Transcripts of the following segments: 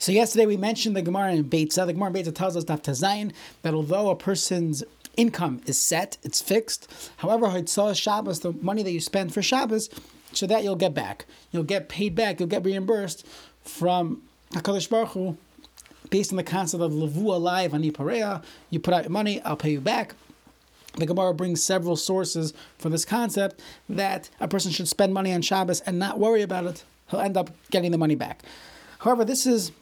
So yesterday we mentioned the Gemara in Beitza. The Gemara in Beitza tells us Daf that although a person's income is set, it's fixed. However, Hitzah Shabbos, the money that you spend for Shabbos, so that you'll get back. You'll get paid back. You'll get reimbursed from Hakadosh Baruch Hu, based on the concept of levu alive ani pareya. You put out your money, I'll pay you back. The Gemara brings several sources for this concept that a person should spend money on Shabbos and not worry about it. He'll end up getting the money back. However, this is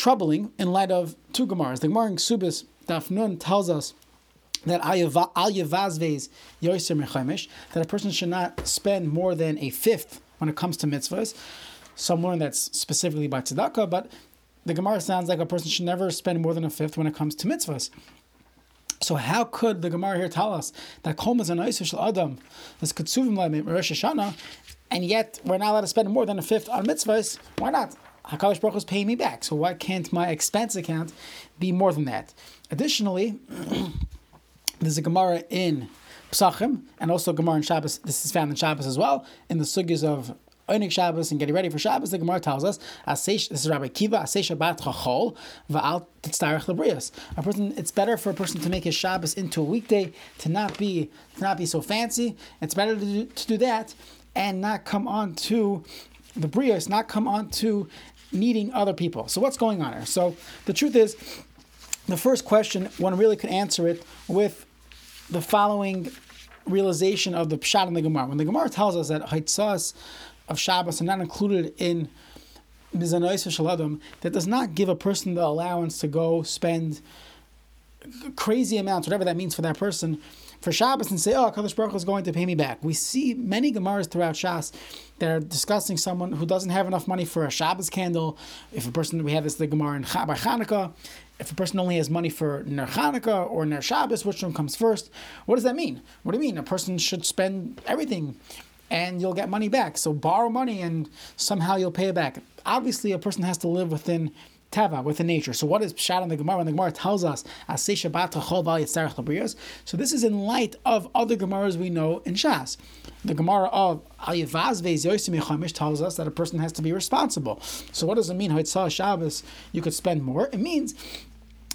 troubling in light of two Gemaras. The Gemara in Ksubis, Daf Nun, tells us that that a person should not spend more than a fifth when it comes to mitzvahs. Some learn that's specifically by tzedakah, but the Gemara sounds like a person should never spend more than a fifth when it comes to mitzvahs. So how could the Gemara here tell us that kol is an adam, this kutsuvim Rosh Hashanah, and yet we're not allowed to spend more than a fifth on mitzvahs? Why not? Hakadosh Baruch is paying me back. So why can't my expense account be more than that? Additionally, there's a Gemara in Psachim and also Gemara in Shabbos. This is found in Shabbos as well in the sugyas of Onik Shabbos and getting ready for Shabbos. The Gemara tells us, this is Rabbi Akiva, Asay Shabbat Chachol, Va'al Titztarech Lebrias. A person, it's better for a person to make his Shabbos into a weekday, to not be to not be so fancy. It's better to do, to do that and not come on to the Brias, not come on to needing other people. So what's going on here? So the truth is, the first question, one really could answer it with the following realization of the pshat in the Gemara. When the Gemara tells us that haitzas of Shabbos are not included in mizanois shaladam, that does not give a person the allowance to go spend crazy amounts, whatever that means for that person, for Shabbos and say, oh, Kadosh Baruch is going to pay me back. We see many Gemaras throughout Shas that are discussing someone who doesn't have enough money for a Shabbos candle. If a person, we have this the Gemara in by Chanukah, if a person only has money for Ner Chanukah or Ner Shabbos, which one comes first? What does that mean? What do you mean? A person should spend everything and you'll get money back. So borrow money and somehow you'll pay it back. Obviously, a person has to live within teva, with the nature. So what is pshat in the Gemara? The Gemara tells us, so this is in light of other Gemaras we know in Shas. The Gemara of Al tells us that a person has to be responsible. So what does it mean? Shabbos, you could spend more. It means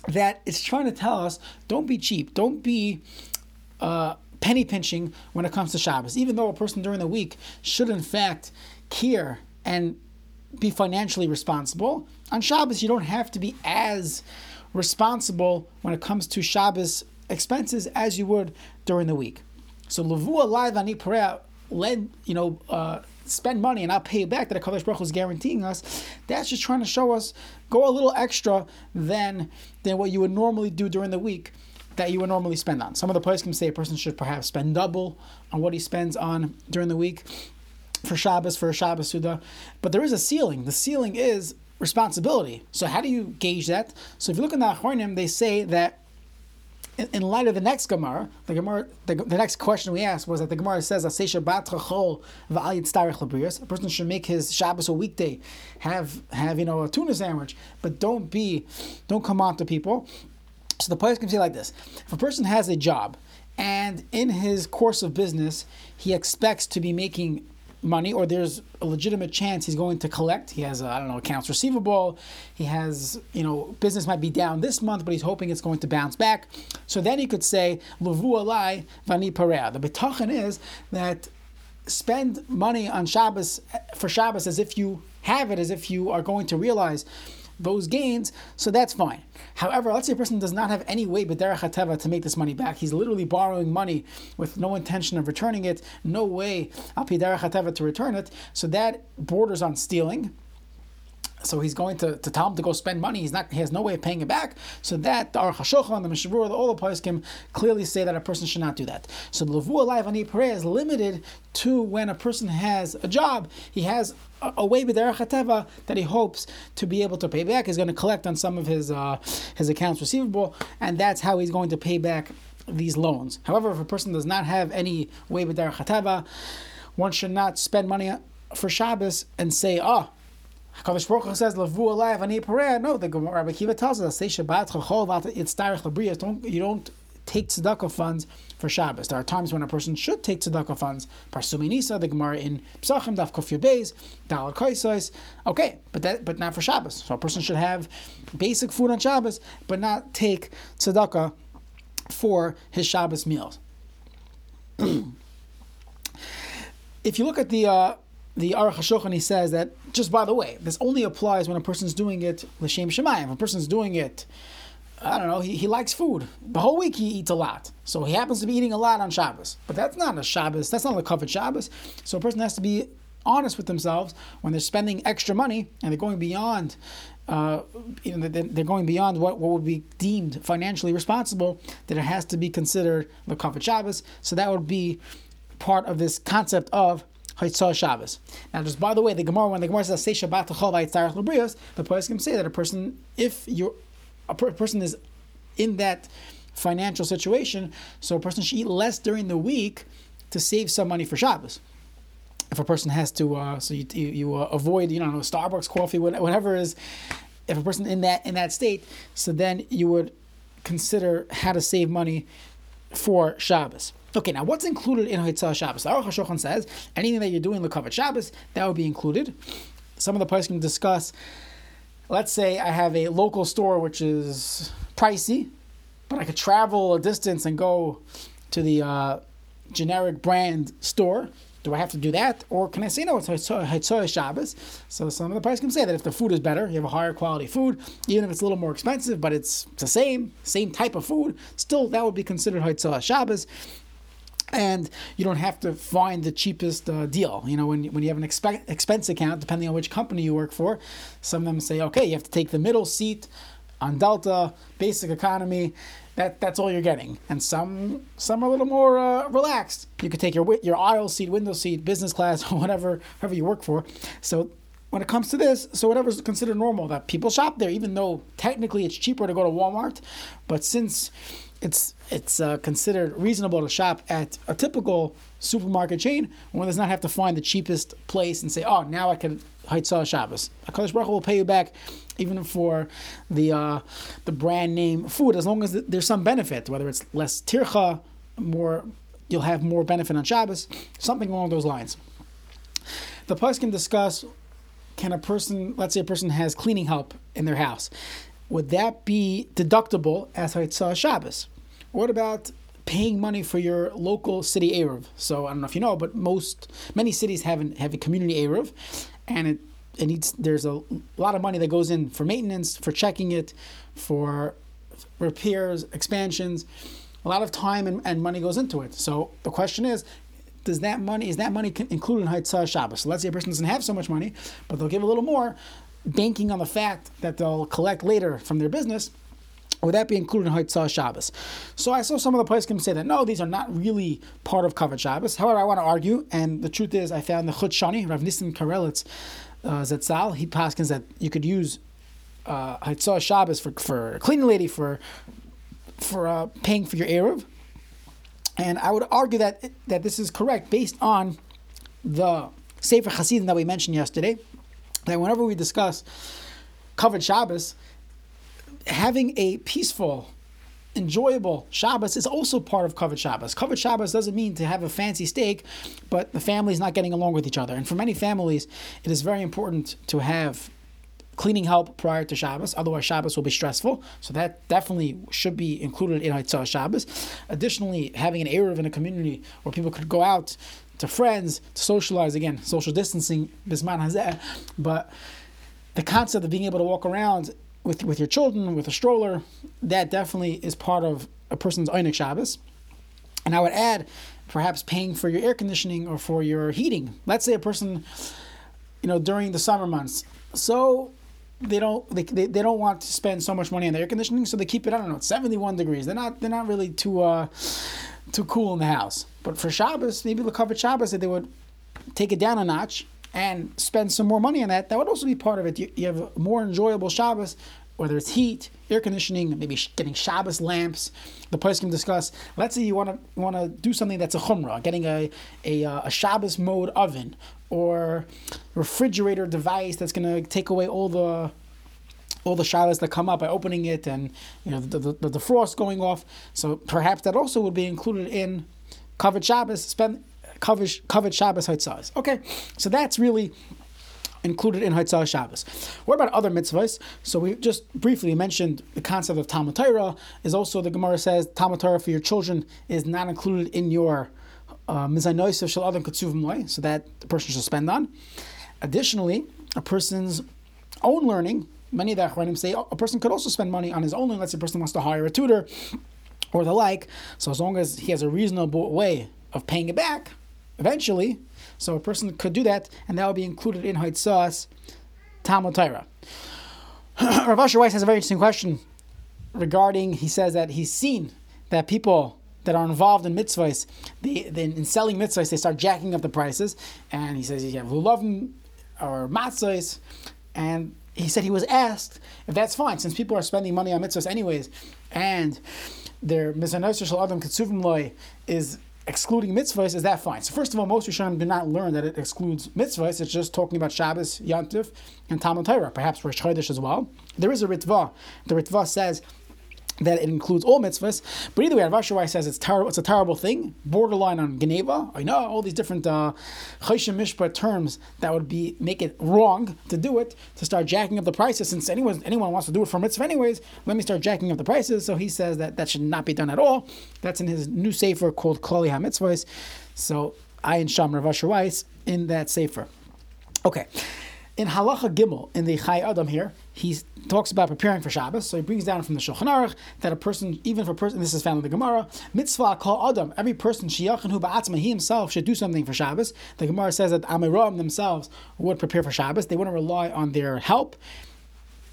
that it's trying to tell us, don't be cheap, don't be uh, penny pinching when it comes to Shabbos. Even though a person during the week should in fact care and be financially responsible. On Shabbos, you don't have to be as responsible when it comes to Shabbos expenses as you would during the week. So Lavua Live Ani Perea led, you know, uh, spend money and I'll pay you back that Kadosh Baruch is guaranteeing us. That's just trying to show us go a little extra than than what you would normally do during the week that you would normally spend on. Some of the places can say a person should perhaps spend double on what he spends on during the week for Shabbos, for a Shabbos Suda. But there is a ceiling. The ceiling is responsibility. So how do you gauge that? So if you look in the Achronim, they say that in, light of the next Gemara, the Gemara, the, the, next question we asked was that the Gemara says, A person should make his Shabbos a weekday, have have you know a tuna sandwich, but don't be, don't come on to people. So the place can say like this: If a person has a job, and in his course of business, he expects to be making money or there's a legitimate chance he's going to collect. He has, uh, I don't know, accounts receivable. He has, you know, business might be down this month, but he's hoping it's going to bounce back. So then he could say, Levu alai vani parea. The betachan is that spend money on Shabbos eh, for Shabbos as if you have it, as if you are going to realize those gains, so that's fine. However, let's say a person does not have any way but derech hateva to make this money back. He's literally borrowing money with no intention of returning it, no way al derech to return it. So that borders on stealing so he's going to, to tell him to go spend money. He's not. He has no way of paying it back. So that the Aruch HaShulchan, the Mishabur, all the poskim clearly say that a person should not do that. So the Levu Alive Ani is limited to when a person has a job. He has a, way with Hateva that he hopes to be able to pay back. He's going to collect on some of his uh, his accounts receivable, and that's how he's going to pay back these loans. However, if a person does not have any way with Hateva, one should not spend money for Shabbos and say, oh, Hakadosh Baruch says Lavu alive ani pareh. No, the Gemara Rabbi Akiva tells us say Shabbat chachol it's labriyas. Don't you don't take tzedakah funds for Shabbos. There are times when a person should take tzedakah funds. Parsumi Nisa, the Gemara in Psachim, Daf Kufir Beis, Dalal Koisais. Okay, but that but not for Shabbos. So a person should have basic food on Shabbos, but not take tzedakah for his Shabbos meals. if you look at the uh, the Aruch HaShulchan, says that just by the way, this only applies when a person's doing it l'shem shemayim. If a person's doing it, I don't know, he, he likes food. The whole week he eats a lot, so he happens to be eating a lot on Shabbos. But that's not a Shabbos. That's not a covered Shabbos. So a person has to be honest with themselves when they're spending extra money and they're going beyond. Uh, you know, they're going beyond what, what would be deemed financially responsible, that it has to be considered the covered Shabbos. So that would be part of this concept of Shabbos. Now, just by the way, the Gemara, when the Gemara says, say Shabbat Chol Vaitzarech Lebrios, the poets can say that a person, if you're, a per- person is in that financial situation, so a person should eat less during the week to save some money for Shabbos. If a person has to, uh, so you, you, you uh, avoid, you know, Starbucks coffee, whatever is, if a person in that in that state, so then you would consider how to save money for Shabbos. Okay, now what's included in Hitzah Shabbos? The Aruch HaShulchan says anything that you're doing Lekavot Shabbos that would be included. Some of the places can discuss. Let's say I have a local store which is pricey, but I could travel a distance and go to the uh, generic brand store. Do I have to do that, or can I say no? It's Hitzah Shabbos. So some of the price can say that if the food is better, you have a higher quality food, even if it's a little more expensive, but it's the same, same type of food. Still, that would be considered Hitzah Shabbos and you don't have to find the cheapest uh, deal. You know, when, when you have an expe- expense account, depending on which company you work for, some of them say, okay, you have to take the middle seat on Delta, basic economy. That that's all you're getting, and some some are a little more uh, relaxed. You could take your your aisle seat, window seat, business class, whatever, whatever you work for. So when it comes to this, so whatever's considered normal, that people shop there, even though technically it's cheaper to go to Walmart, but since it's it's uh, considered reasonable to shop at a typical supermarket chain. One does not have to find the cheapest place and say, "Oh, now I can Haitzah Shabbos." Hakadosh Baruch will pay you back even for the uh, the brand name food, as long as there's some benefit, whether it's less tircha, more you'll have more benefit on Shabbos, something along those lines. The post can discuss: Can a person, let's say, a person has cleaning help in their house, would that be deductible as Haitzah Shabbos? What about paying money for your local city Eruv? So I don't know if you know, but most many cities have an, have a community Eruv, and it it needs there's a lot of money that goes in for maintenance, for checking it, for repairs, expansions. A lot of time and, and money goes into it. So the question is, does that money is that money included in Haitzah Shabbos? So let's say a person doesn't have so much money, but they'll give a little more, banking on the fact that they'll collect later from their business would that be included in Haitzah Shabbos? So I saw some of the poskim say that no, these are not really part of Kavod Shabbos. However, I want to argue, and the truth is, I found the Chut Shani, Rav Nissen Karelitz uh, Zetzal, he paskins that you could use uh, Shabbos for, for cleaning lady, for for uh, paying for your Eruv. And I would argue that that this is correct based on the Sefer Hasidim that we mentioned yesterday. That whenever we discuss covered Shabbos, having a peaceful, enjoyable Shabbos is also part of covered Shabbos. Covered Shabbos doesn't mean to have a fancy steak, but the family's not getting along with each other. And for many families, it is very important to have cleaning help prior to Shabbos. Otherwise, Shabbos will be stressful. So that definitely should be included in Haitzah Shabbos. Additionally, having an Eruv in a community where people could go out to friends to socialize again, social distancing, bisman hazeh, but the concept of being able to walk around with with your children with a stroller, that definitely is part of a person's Einik Shabbos. And I would add, perhaps paying for your air conditioning or for your heating. Let's say a person, you know, during the summer months, so they don't they, they, they don't want to spend so much money on the air conditioning, so they keep it I don't know seventy one degrees. They're not they're not really too uh, too cool in the house. But for Shabbos, maybe the covered Shabbos that they would take it down a notch and spend some more money on that, that would also be part of it. You, you have a more enjoyable Shabbos, whether it's heat, air conditioning, maybe getting Shabbos lamps. The place can discuss. Let's say you want to want to do something that's a chumrah, getting a, a, uh, a Shabbos mode oven or refrigerator device that's going to take away all the all the shilas that come up by opening it and you know the, the, the, frost going off. So perhaps that also would be included in covered Shabbos, spend covered covered Shabbos. Okay, so that's really included in Haitzah Shabbos. What about other mitzvahs? So we just briefly mentioned the concept of Talmud Torah. Is also the Gemara says Talmud Torah for your children is not included in your uh, mizanoisav shel katsuvim so that the person should spend on. Additionally, a person's own learning. Many of the Achronim say oh, a person could also spend money on his own say a person wants to hire a tutor or the like. So as long as he has a reasonable way of paying it back, eventually, so a person could do that, and that would be included in Haitzas Talmud Torah. Rav Asher Weiss has a very interesting question regarding. He says that he's seen that people that are involved in mitzvahs, they, they, in selling mitzvahs, they start jacking up the prices. And he says you have lulavim or matzahs, and he said he was asked if that's fine since people are spending money on mitzvahs anyways, and their mizanoser shel adam katsuvim loy is excluding mitzvahs, is that fine? So first of all, most Rishonim do not learn that it excludes mitzvahs. It's just talking about Shabbos, Yantif, and Talmud Torah, perhaps Rosh Chodesh as well. There is a Ritva. The Ritva says that it includes all mitzvahs. But either way, Rav says it's terrible. It's a terrible thing, borderline on Geneva. I know all these different uh, Mishpat terms that would be make it wrong to do it to start jacking up the prices. Since anyone anyone wants to do it for mitzvah anyways, let me start jacking up the prices. So he says that that should not be done at all. That's in his new sefer called Klali HaMitzvahs. So I and Sham Rav Weiss in that sefer. Okay. In Halacha Gimel, in the Chai Adam here, he talks about preparing for Shabbos. So he brings down from the Shulchan Aruch that a person, even for a person, this is found in the Gemara, mitzvah call Adam, every person, shiyachan hu ba'atzma, he himself should do something for Shabbos. The Gemara says that Amiram themselves would prepare for Shabbos. They wouldn't rely on their help.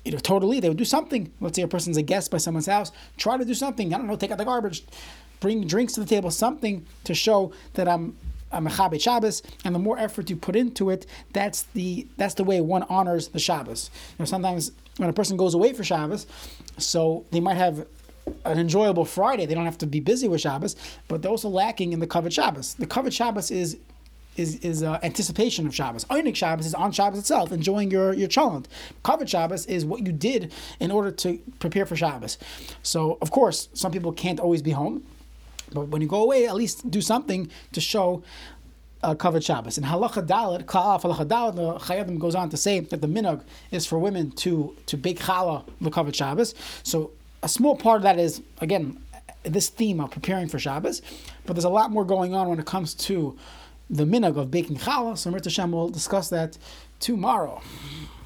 You know, totally, they would do something. Let's say a person's a guest by someone's house, try to do something. I don't know, take out the garbage, bring drinks to the table, something to show that I'm a Mechabit Shabbos, and the more effort you put into it, that's the that's the way one honors the Shabbos. You know, sometimes when a person goes away for Shabbos, so they might have an enjoyable Friday. They don't have to be busy with Shabbos, but they're also lacking in the covered Shabbos. The covered Shabbos is is is uh, anticipation of Shabbos. Einik Shabbos is on Shabbos itself, enjoying your your cholent. Covered Shabbos is what you did in order to prepare for Shabbos. So of course, some people can't always be home. But when you go away, at least do something to show uh, covered Shabbos. And Halacha Dalet, Kla'af Halacha Dalet, the Chayei Adam goes on to say that the minog is for women to to bake challah the covered Shabbos. So a small part of that is again this theme of preparing for Shabbos, but there's a lot more going on when it comes to the minog of baking challah. So Mirta Hashem will discuss that tomorrow.